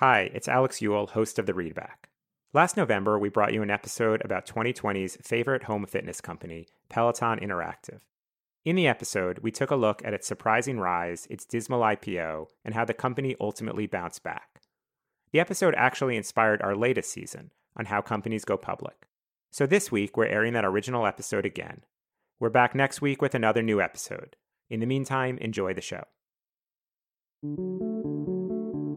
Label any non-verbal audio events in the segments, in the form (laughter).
Hi, it's Alex Eule, host of The Readback. Last November, we brought you an episode about 2020's favorite home fitness company, Peloton Interactive. In the episode, we took a look at its surprising rise, its dismal IPO, and how the company ultimately bounced back. The episode actually inspired our latest season on how companies go public. So this week, we're airing that original episode again. We're back next week with another new episode. In the meantime, enjoy the show.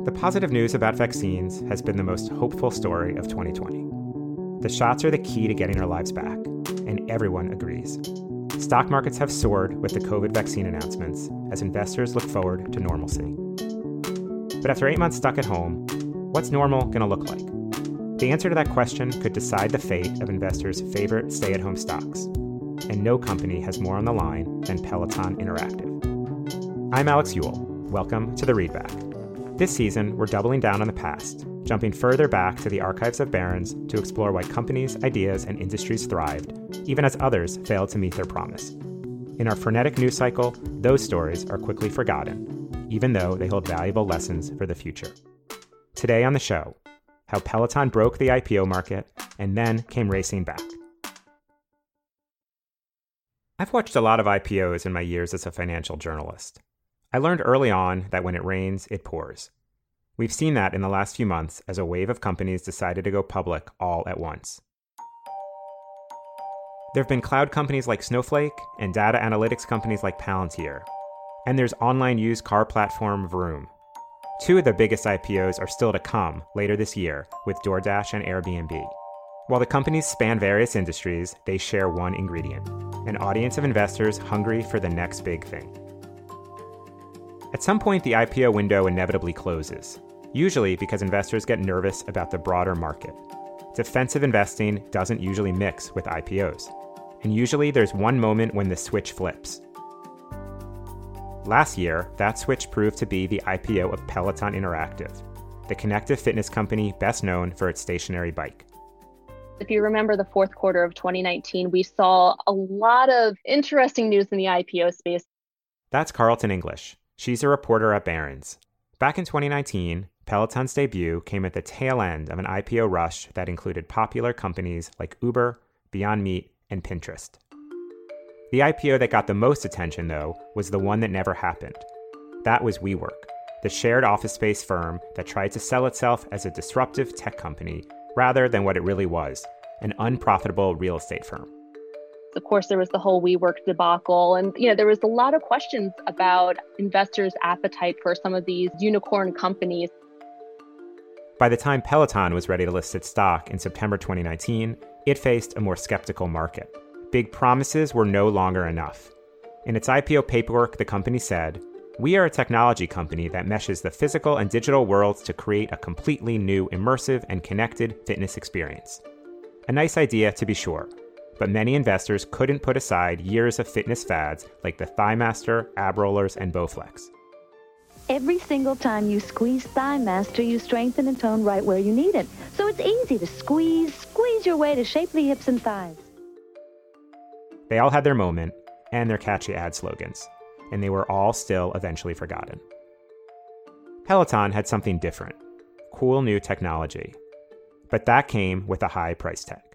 The positive news about vaccines has been the most hopeful story of 2020. The shots are the key to getting our lives back, and everyone agrees. Stock markets have soared with the COVID vaccine announcements as investors look forward to normalcy. But after eight months stuck at home, what's normal going to look like? The answer to that question could decide the fate of investors' favorite stay at home stocks, and no company has more on the line than Peloton Interactive. I'm Alex Eule. Welcome to the Readback. This season, we're doubling down on the past, jumping further back to the archives of Barron's to explore why companies, ideas, and industries thrived, even as others failed to meet their promise. In our frenetic news cycle, those stories are quickly forgotten, even though they hold valuable lessons for the future. Today on the show, how Peloton broke the IPO market and then came racing back. I've watched a lot of IPOs in my years as a financial journalist. I learned early on that when it rains, it pours. We've seen that in the last few months as a wave of companies decided to go public all at once. There have been cloud companies like Snowflake and data analytics companies like Palantir. And there's online used car platform Vroom. Two of the biggest IPOs are still to come later this year with DoorDash and Airbnb. While the companies span various industries, they share one ingredient an audience of investors hungry for the next big thing. At some point, the IPO window inevitably closes, usually because investors get nervous about the broader market. Defensive investing doesn't usually mix with IPOs, and usually there's one moment when the switch flips. Last year, that switch proved to be the IPO of Peloton Interactive, the connective fitness company best known for its stationary bike. If you remember the fourth quarter of 2019, we saw a lot of interesting news in the IPO space. That's Carleton English, She's a reporter at Barron's. Back in 2019, Peloton's debut came at the tail end of an IPO rush that included popular companies like Uber, Beyond Meat, and Pinterest. The IPO that got the most attention, though, was the one that never happened. That was WeWork, the shared office space firm that tried to sell itself as a disruptive tech company rather than what it really was an unprofitable real estate firm. Of course, there was the whole WeWork debacle, and you know there was a lot of questions about investors' appetite for some of these unicorn companies. By the time Peloton was ready to list its stock in September 2019, it faced a more skeptical market. Big promises were no longer enough. In its IPO paperwork, the company said, We are a technology company that meshes the physical and digital worlds to create a completely new, immersive, and connected fitness experience. A nice idea, to be sure, but many investors couldn't put aside years of fitness fads like the Thighmaster, ab rollers, and Bowflex. Every single time you squeeze Thighmaster, you strengthen and tone right where you need it. So it's easy to squeeze, squeeze your way to shapely hips and thighs. They all had their moment and their catchy ad slogans, and they were all still eventually forgotten. Peloton had something different cool new technology. But that came with a high price tag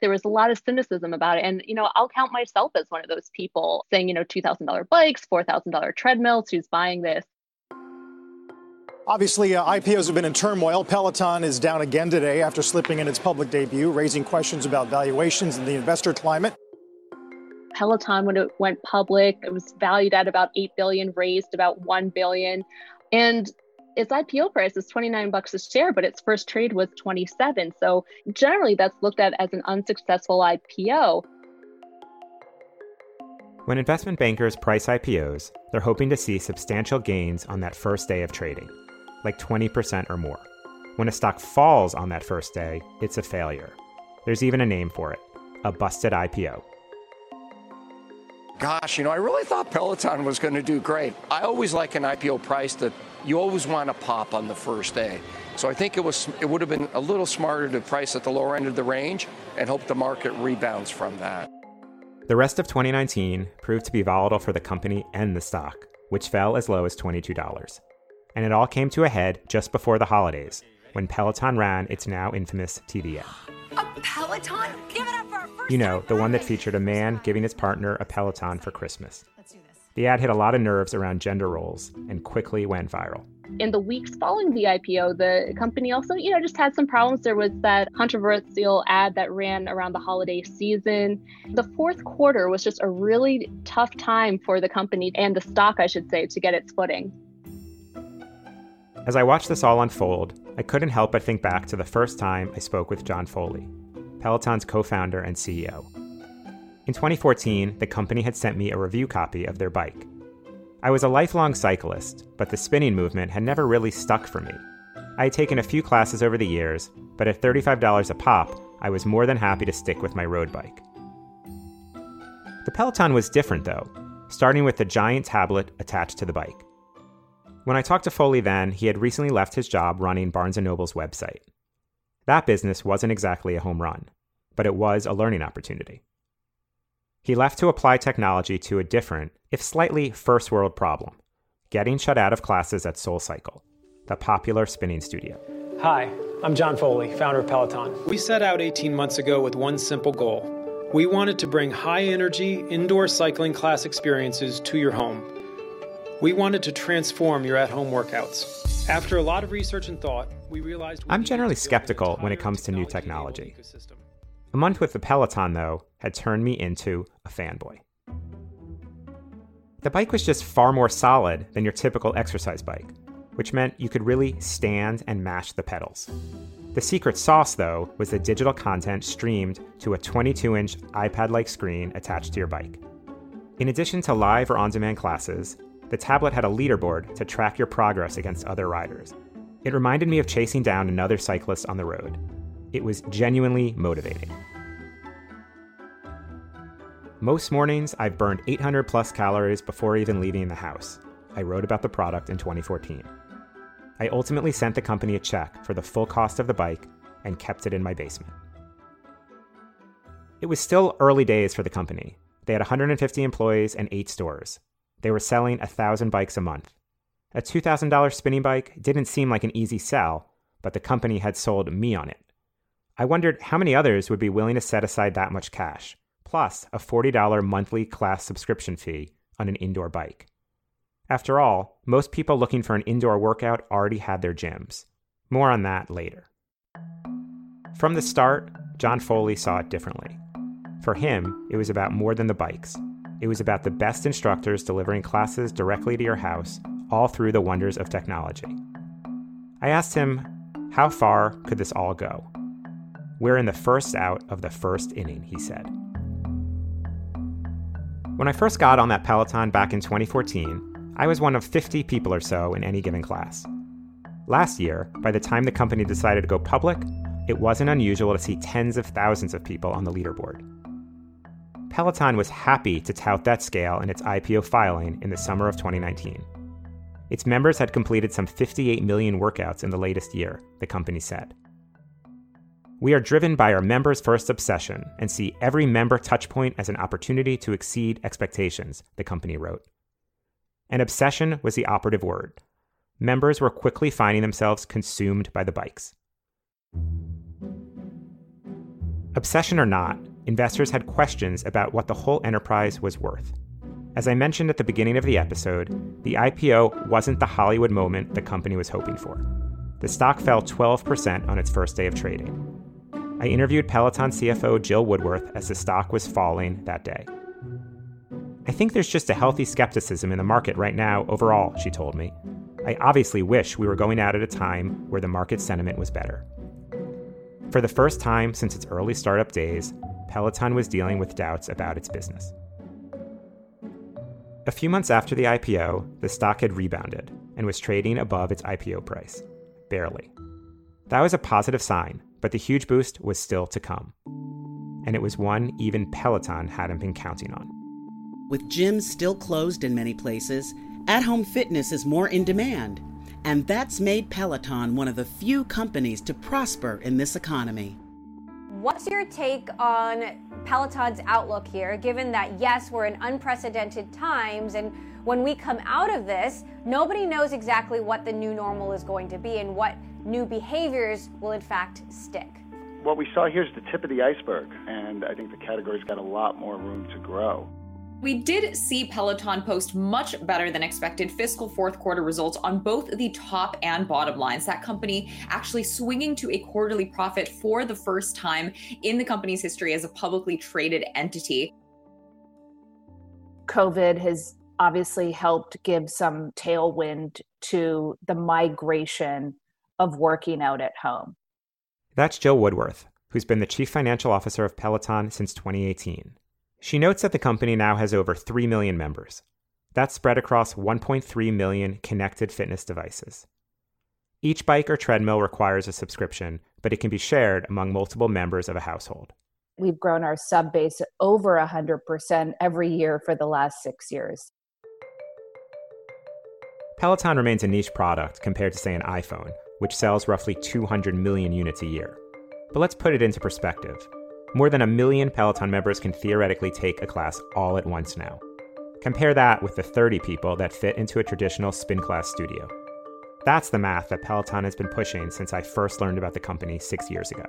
there was a lot of cynicism about it. And, you know, I'll count myself as one of those people saying, you know, $2,000 bikes, $4,000 treadmills, who's buying this? Obviously, uh, IPOs have been in turmoil. Peloton is down again today after slipping in its public debut, raising questions about valuations and the investor climate. Peloton, when it went public, it was valued at about 8 billion, raised about 1 billion. And its IPO price is 29 bucks a share, but its first trade was 27. So generally that's looked at as an unsuccessful IPO. When investment bankers price IPOs, they're hoping to see substantial gains on that first day of trading, like 20% or more. When a stock falls on that first day, it's a failure. There's even a name for it a busted IPO. Gosh, you know, I really thought Peloton was going to do great. I always like an IPO price that you always want to pop on the first day. So I think it was it would have been a little smarter to price at the lower end of the range and hope the market rebounds from that. The rest of 2019 proved to be volatile for the company and the stock, which fell as low as $22. and it all came to a head just before the holidays when Peloton ran its now infamous TV ad. A Peloton? Give it up for our first You know, the one that featured a man giving his partner a Peloton for Christmas. Let's do this. The ad hit a lot of nerves around gender roles and quickly went viral. in the weeks following the IPO, the company also, you know, just had some problems. There was that controversial ad that ran around the holiday season. The fourth quarter was just a really tough time for the company and the stock, I should say, to get its footing. As I watched this all unfold, I couldn't help but think back to the first time I spoke with John Foley, Peloton's co founder and CEO. In 2014, the company had sent me a review copy of their bike. I was a lifelong cyclist, but the spinning movement had never really stuck for me. I had taken a few classes over the years, but at $35 a pop, I was more than happy to stick with my road bike. The Peloton was different, though, starting with the giant tablet attached to the bike. When I talked to Foley then, he had recently left his job running Barnes & Noble's website. That business wasn't exactly a home run, but it was a learning opportunity. He left to apply technology to a different, if slightly first world problem getting shut out of classes at SoulCycle, the popular spinning studio. Hi, I'm John Foley, founder of Peloton. We set out 18 months ago with one simple goal. We wanted to bring high energy indoor cycling class experiences to your home. We wanted to transform your at home workouts. After a lot of research and thought, we realized we I'm generally to build an skeptical when it comes to new technology technology. A month with the Peloton, though, had turned me into a fanboy. The bike was just far more solid than your typical exercise bike, which meant you could really stand and mash the pedals. The secret sauce, though, was the digital content streamed to a 22 inch iPad like screen attached to your bike. In addition to live or on demand classes, the tablet had a leaderboard to track your progress against other riders. It reminded me of chasing down another cyclist on the road. It was genuinely motivating. Most mornings, I've burned 800 plus calories before even leaving the house. I wrote about the product in 2014. I ultimately sent the company a check for the full cost of the bike and kept it in my basement. It was still early days for the company. They had 150 employees and eight stores. They were selling 1,000 bikes a month. A $2,000 spinning bike didn't seem like an easy sell, but the company had sold me on it. I wondered how many others would be willing to set aside that much cash, plus a $40 monthly class subscription fee on an indoor bike. After all, most people looking for an indoor workout already had their gyms. More on that later. From the start, John Foley saw it differently. For him, it was about more than the bikes. It was about the best instructors delivering classes directly to your house, all through the wonders of technology. I asked him, how far could this all go? We're in the first out of the first inning, he said. When I first got on that Peloton back in 2014, I was one of 50 people or so in any given class. Last year, by the time the company decided to go public, it wasn't unusual to see tens of thousands of people on the leaderboard. Peloton was happy to tout that scale in its IPO filing in the summer of 2019. Its members had completed some 58 million workouts in the latest year, the company said. We are driven by our members' first obsession and see every member touchpoint as an opportunity to exceed expectations, the company wrote. And obsession was the operative word. Members were quickly finding themselves consumed by the bikes. Obsession or not, investors had questions about what the whole enterprise was worth. As I mentioned at the beginning of the episode, the IPO wasn't the Hollywood moment the company was hoping for. The stock fell 12% on its first day of trading. I interviewed Peloton CFO Jill Woodworth as the stock was falling that day. I think there's just a healthy skepticism in the market right now overall, she told me. I obviously wish we were going out at a time where the market sentiment was better. For the first time since its early startup days, Peloton was dealing with doubts about its business. A few months after the IPO, the stock had rebounded and was trading above its IPO price. Barely. That was a positive sign, but the huge boost was still to come. And it was one even Peloton hadn't been counting on. With gyms still closed in many places, at home fitness is more in demand. And that's made Peloton one of the few companies to prosper in this economy. What's your take on Peloton's outlook here, given that, yes, we're in unprecedented times, and when we come out of this, nobody knows exactly what the new normal is going to be and what new behaviors will, in fact, stick? What we saw here is the tip of the iceberg, and I think the category's got a lot more room to grow. We did see Peloton post much better than expected fiscal fourth quarter results on both the top and bottom lines. That company actually swinging to a quarterly profit for the first time in the company's history as a publicly traded entity. COVID has obviously helped give some tailwind to the migration of working out at home. That's Jill Woodworth, who's been the chief financial officer of Peloton since 2018. She notes that the company now has over 3 million members. That's spread across 1.3 million connected fitness devices. Each bike or treadmill requires a subscription, but it can be shared among multiple members of a household. We've grown our sub base over 100% every year for the last six years. Peloton remains a niche product compared to, say, an iPhone, which sells roughly 200 million units a year. But let's put it into perspective. More than a million Peloton members can theoretically take a class all at once now. Compare that with the 30 people that fit into a traditional spin class studio. That's the math that Peloton has been pushing since I first learned about the company six years ago.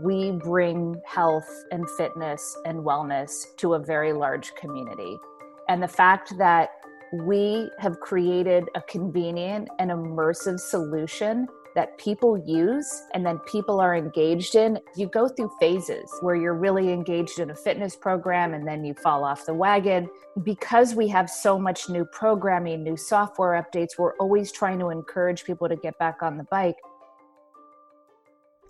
We bring health and fitness and wellness to a very large community. And the fact that we have created a convenient and immersive solution that people use and then people are engaged in. You go through phases where you're really engaged in a fitness program and then you fall off the wagon. Because we have so much new programming, new software updates, we're always trying to encourage people to get back on the bike.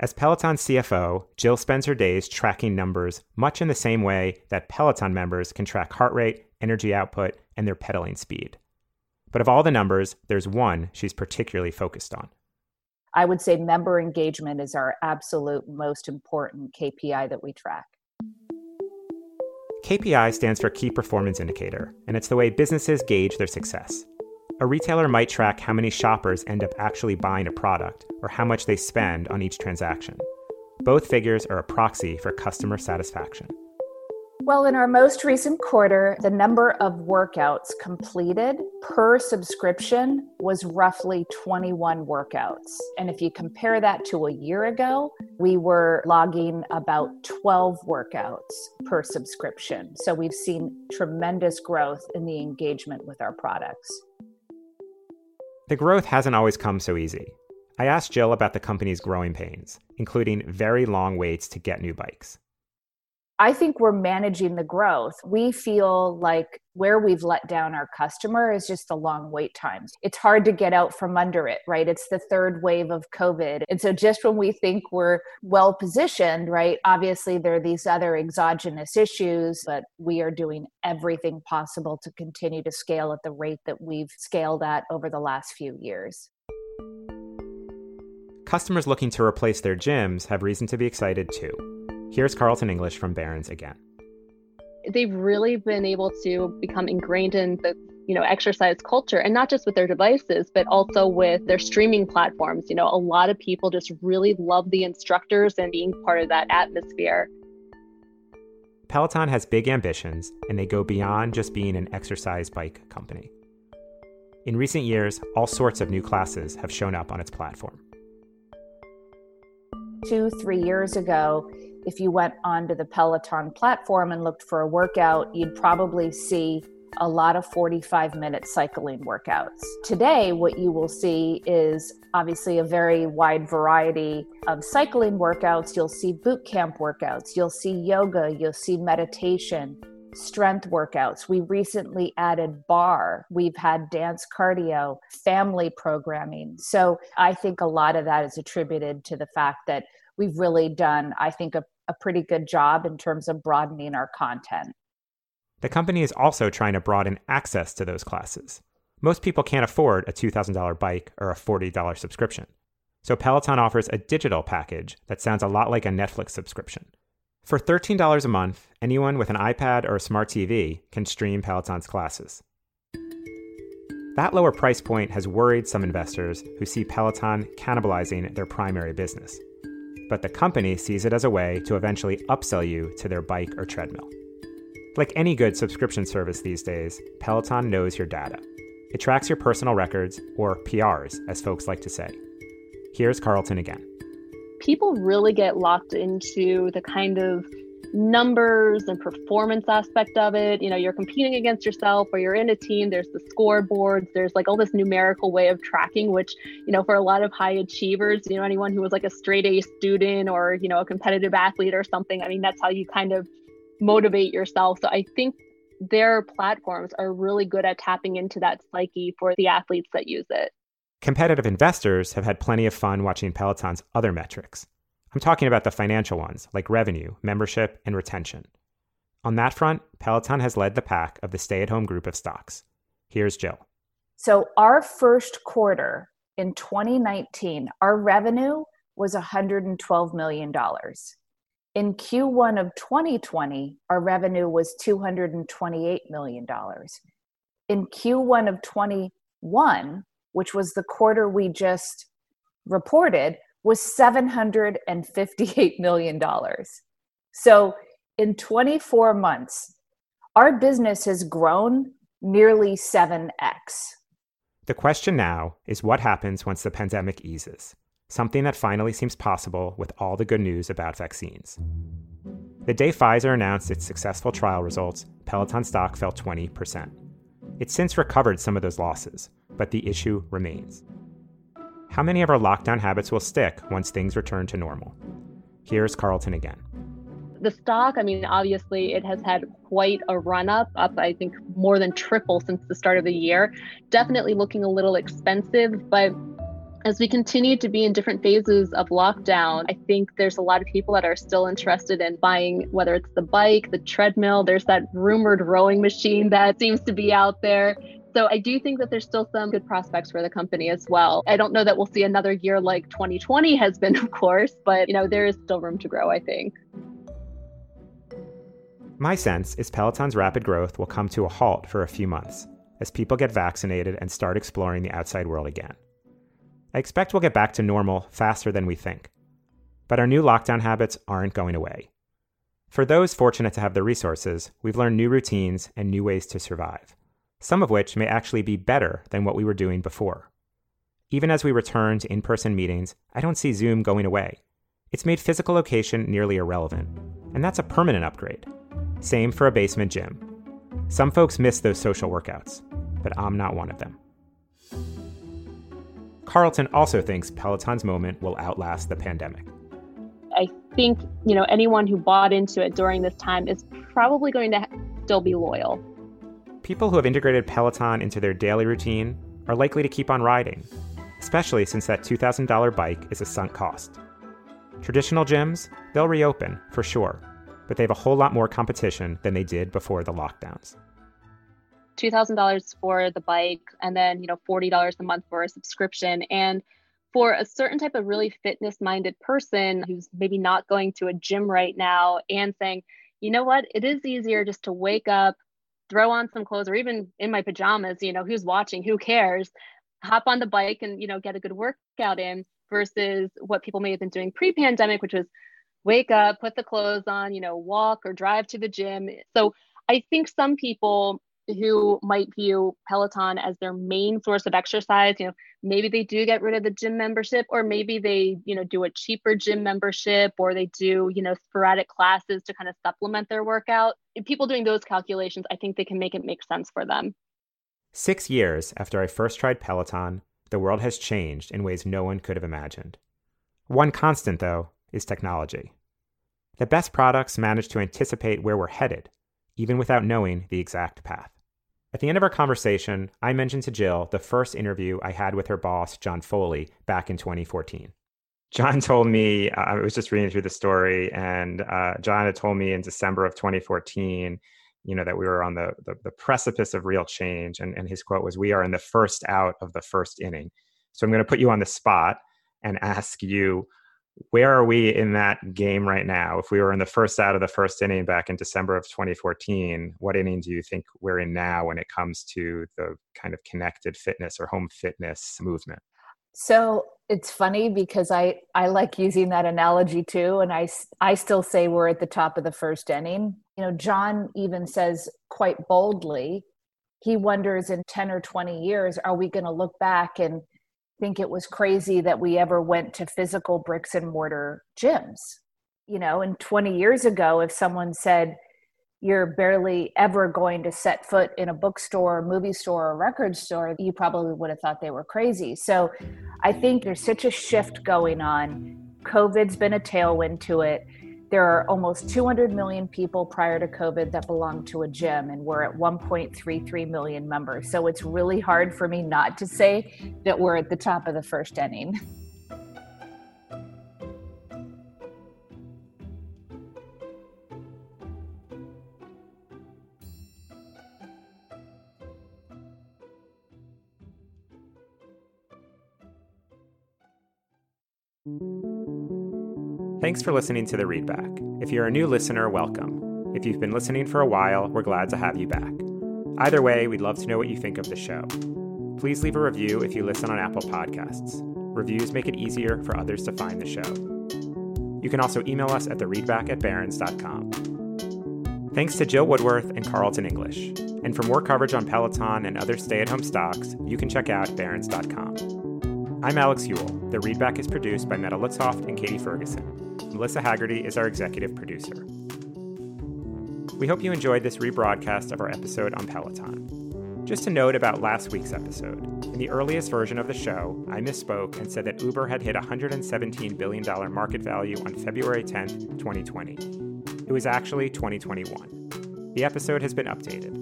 As Peloton CFO, Jill spends her days tracking numbers much in the same way that Peloton members can track heart rate, energy output, and their pedaling speed. But of all the numbers, there's one she's particularly focused on. I would say member engagement is our absolute most important KPI that we track. KPI stands for Key Performance Indicator, and it's the way businesses gauge their success. A retailer might track how many shoppers end up actually buying a product or how much they spend on each transaction. Both figures are a proxy for customer satisfaction. Well, in our most recent quarter, the number of workouts completed per subscription was roughly 21 workouts. And if you compare that to a year ago, we were logging about 12 workouts per subscription. So we've seen tremendous growth in the engagement with our products. The growth hasn't always come so easy. I asked Jill about the company's growing pains, including very long waits to get new bikes. I think we're managing the growth. We feel like where we've let down our customer is just the long wait times. It's hard to get out from under it, right? It's the third wave of COVID. And so just when we think we're well positioned, right? Obviously there are these other exogenous issues, but we are doing everything possible to continue to scale at the rate that we've scaled at over the last few years. Customers looking to replace their gyms have reason to be excited too. Here's Carleton English from Barron's again. They've really been able to become ingrained in the you know exercise culture and not just with their devices but also with their streaming platforms. You know a lot of people just really love the instructors and being part of that atmosphere. Peloton has big ambitions and they go beyond just being an exercise bike company. In recent years all sorts of new classes have shown up on its platform. Two three years ago if you went onto the Peloton platform and looked for a workout, you'd probably see a lot of 45 minute cycling workouts. Today, what you will see is obviously a very wide variety of cycling workouts. You'll see boot camp workouts, you'll see yoga, you'll see meditation, strength workouts. We recently added barre, we've had dance cardio, family programming. So I think a lot of that is attributed to the fact that we've really done, I think, a a pretty good job in terms of broadening our content. The company is also trying to broaden access to those classes. Most people can't afford a $2,000 bike or a $40 subscription. So Peloton offers a digital package that sounds a lot like a Netflix subscription. For $13 a month, anyone with an iPad or a smart TV can stream Peloton's classes. That lower price point has worried some investors who see Peloton cannibalizing their primary business. But the company sees it as a way to eventually upsell you to their bike or treadmill. Like any good subscription service these days, Peloton knows your data. It tracks your personal records, or PRs, as folks like to say. Here's Carleton again. People really get locked into the kind of numbers and performance aspect of it. You know, you're competing against yourself or you're in a team, there's the scoreboards, there's like all this numerical way of tracking, which, you know, for a lot of high achievers, you know, anyone who was like a straight A student or, you know, a competitive athlete or something, I mean, that's how you kind of motivate yourself. So I think their platforms are really good at tapping into that psyche for the athletes that use it. Competitive investors have had plenty of fun watching Peloton's other metrics. I'm talking about the financial ones like revenue, membership, and retention. On that front, Peloton has led the pack of the stay at home group of stocks. Here's Jill. So, our first quarter in 2019, our revenue was $112 million. In Q1 of 2020, our revenue was $228 million. In Q1 of 21, which was the quarter we just reported, was $758 million. So in 24 months, our business has grown nearly 7x. The question now is what happens once the pandemic eases? something that finally seems possible with all the good news about vaccines. The day Pfizer announced its successful trial results, Peloton stock fell 20%. It's since recovered some of those losses, but the issue remains. How many of our lockdown habits will stick once things return to normal? Here's Carleton again. The stock, I mean, obviously, it has had quite a run up, up, I think, more than triple since the start of the year. Definitely looking a little expensive, but as we continue to be in different phases of lockdown, I think there's a lot of people that are still interested in buying, whether it's the bike, the treadmill, there's that rumored rowing machine that seems to be out there. So I do think that there's still some good prospects for the company as well. I don't know that we'll see another year like 2020 has been, (laughs) of course, but you know, there is still room to grow, I think. My sense is Peloton's rapid growth will come to a halt for a few months as people get vaccinated and start exploring the outside world again. I expect we'll get back to normal faster than we think. But our new lockdown habits aren't going away. For those fortunate to have the resources, we've learned new routines and new ways to survive, some of which may actually be better than what we were doing before. Even as we return to in person meetings, I don't see Zoom going away. It's made physical location nearly irrelevant, and that's a permanent upgrade. Same for a basement gym. Some folks miss those social workouts, but I'm not one of them. Carleton also thinks Peloton's moment will outlast the pandemic. I think, you know, anyone who bought into it during this time is probably going to still be loyal. People who have integrated Peloton into their daily routine are likely to keep on riding, especially since that $2,000 bike is a sunk cost. Traditional gyms, they'll reopen, for sure, but they have a whole lot more competition than they did before the lockdowns. $2,000 for the bike and then, you know, $40 a month for a subscription. And for a certain type of really fitness minded person who's maybe not going to a gym right now and saying, you know what, it is easier just to wake up, throw on some clothes, or even in my pajamas, you know, who's watching, who cares, hop on the bike and, you know, get a good workout in versus what people may have been doing pre pandemic, which was wake up, put the clothes on, you know, walk or drive to the gym. So I think some people who might view Peloton as their main source of exercise, you know, maybe they do get rid of the gym membership or maybe they, you know, do a cheaper gym membership or they do, you know, sporadic classes to kind of supplement their workout. People doing those calculations, I think they can make it make sense for them. 6 years after I first tried Peloton, the world has changed in ways no one could have imagined. One constant though is technology. The best products manage to anticipate where we're headed even without knowing the exact path. At the end of our conversation, I mentioned to Jill the first interview I had with her boss, John Foley, back in 2014. John told me, uh, I was just reading through the story, and uh, John had told me in December of 2014, you know, that we were on the, the, the precipice of real change. And, and his quote was, We are in the first out of the first inning. So I'm going to put you on the spot and ask you, where are we in that game right now? If we were in the first out of the first inning back in December of 2014, what inning do you think we're in now when it comes to the kind of connected fitness or home fitness movement? So it's funny because I I like using that analogy too, and I I still say we're at the top of the first inning. You know, John even says quite boldly, he wonders in ten or twenty years, are we going to look back and think it was crazy that we ever went to physical bricks and mortar gyms? You know, and twenty years ago, if someone said you're barely ever going to set foot in a bookstore, movie store, or record store, you probably would have thought they were crazy. So I think there's such a shift going on. COVID's been a tailwind to it. There are almost 200 million people prior to COVID that belong to a gym, and we're at 1.33 million members. So it's really hard for me not to say that we're at the top of the first inning. Thanks for listening to the Readback. If you're a new listener, welcome. If you've been listening for a while, we're glad to have you back. Either way, we'd love to know what you think of the show. Please leave a review if you listen on Apple Podcasts. Reviews make it easier for others to find the show. You can also email us at thereadback at barrons.com. Thanks to Jill Woodworth and Carleton English. And for more coverage on Peloton and other stay at home stocks, you can check out barrons.com. I'm Alex Eule. The Readback is produced by Meta Lutzhoff and Katie Ferguson. Melissa Haggerty is our executive producer. We hope you enjoyed this rebroadcast of our episode on Peloton. Just a note about last week's episode. In the earliest version of the show, I misspoke and said that Uber had hit $117 billion market value on February 10, 2020. It was actually 2021. The episode has been updated.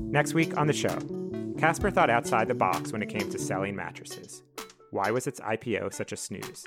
Next week on the show, Casper thought outside the box when it came to selling mattresses. Why was its IPO such a snooze?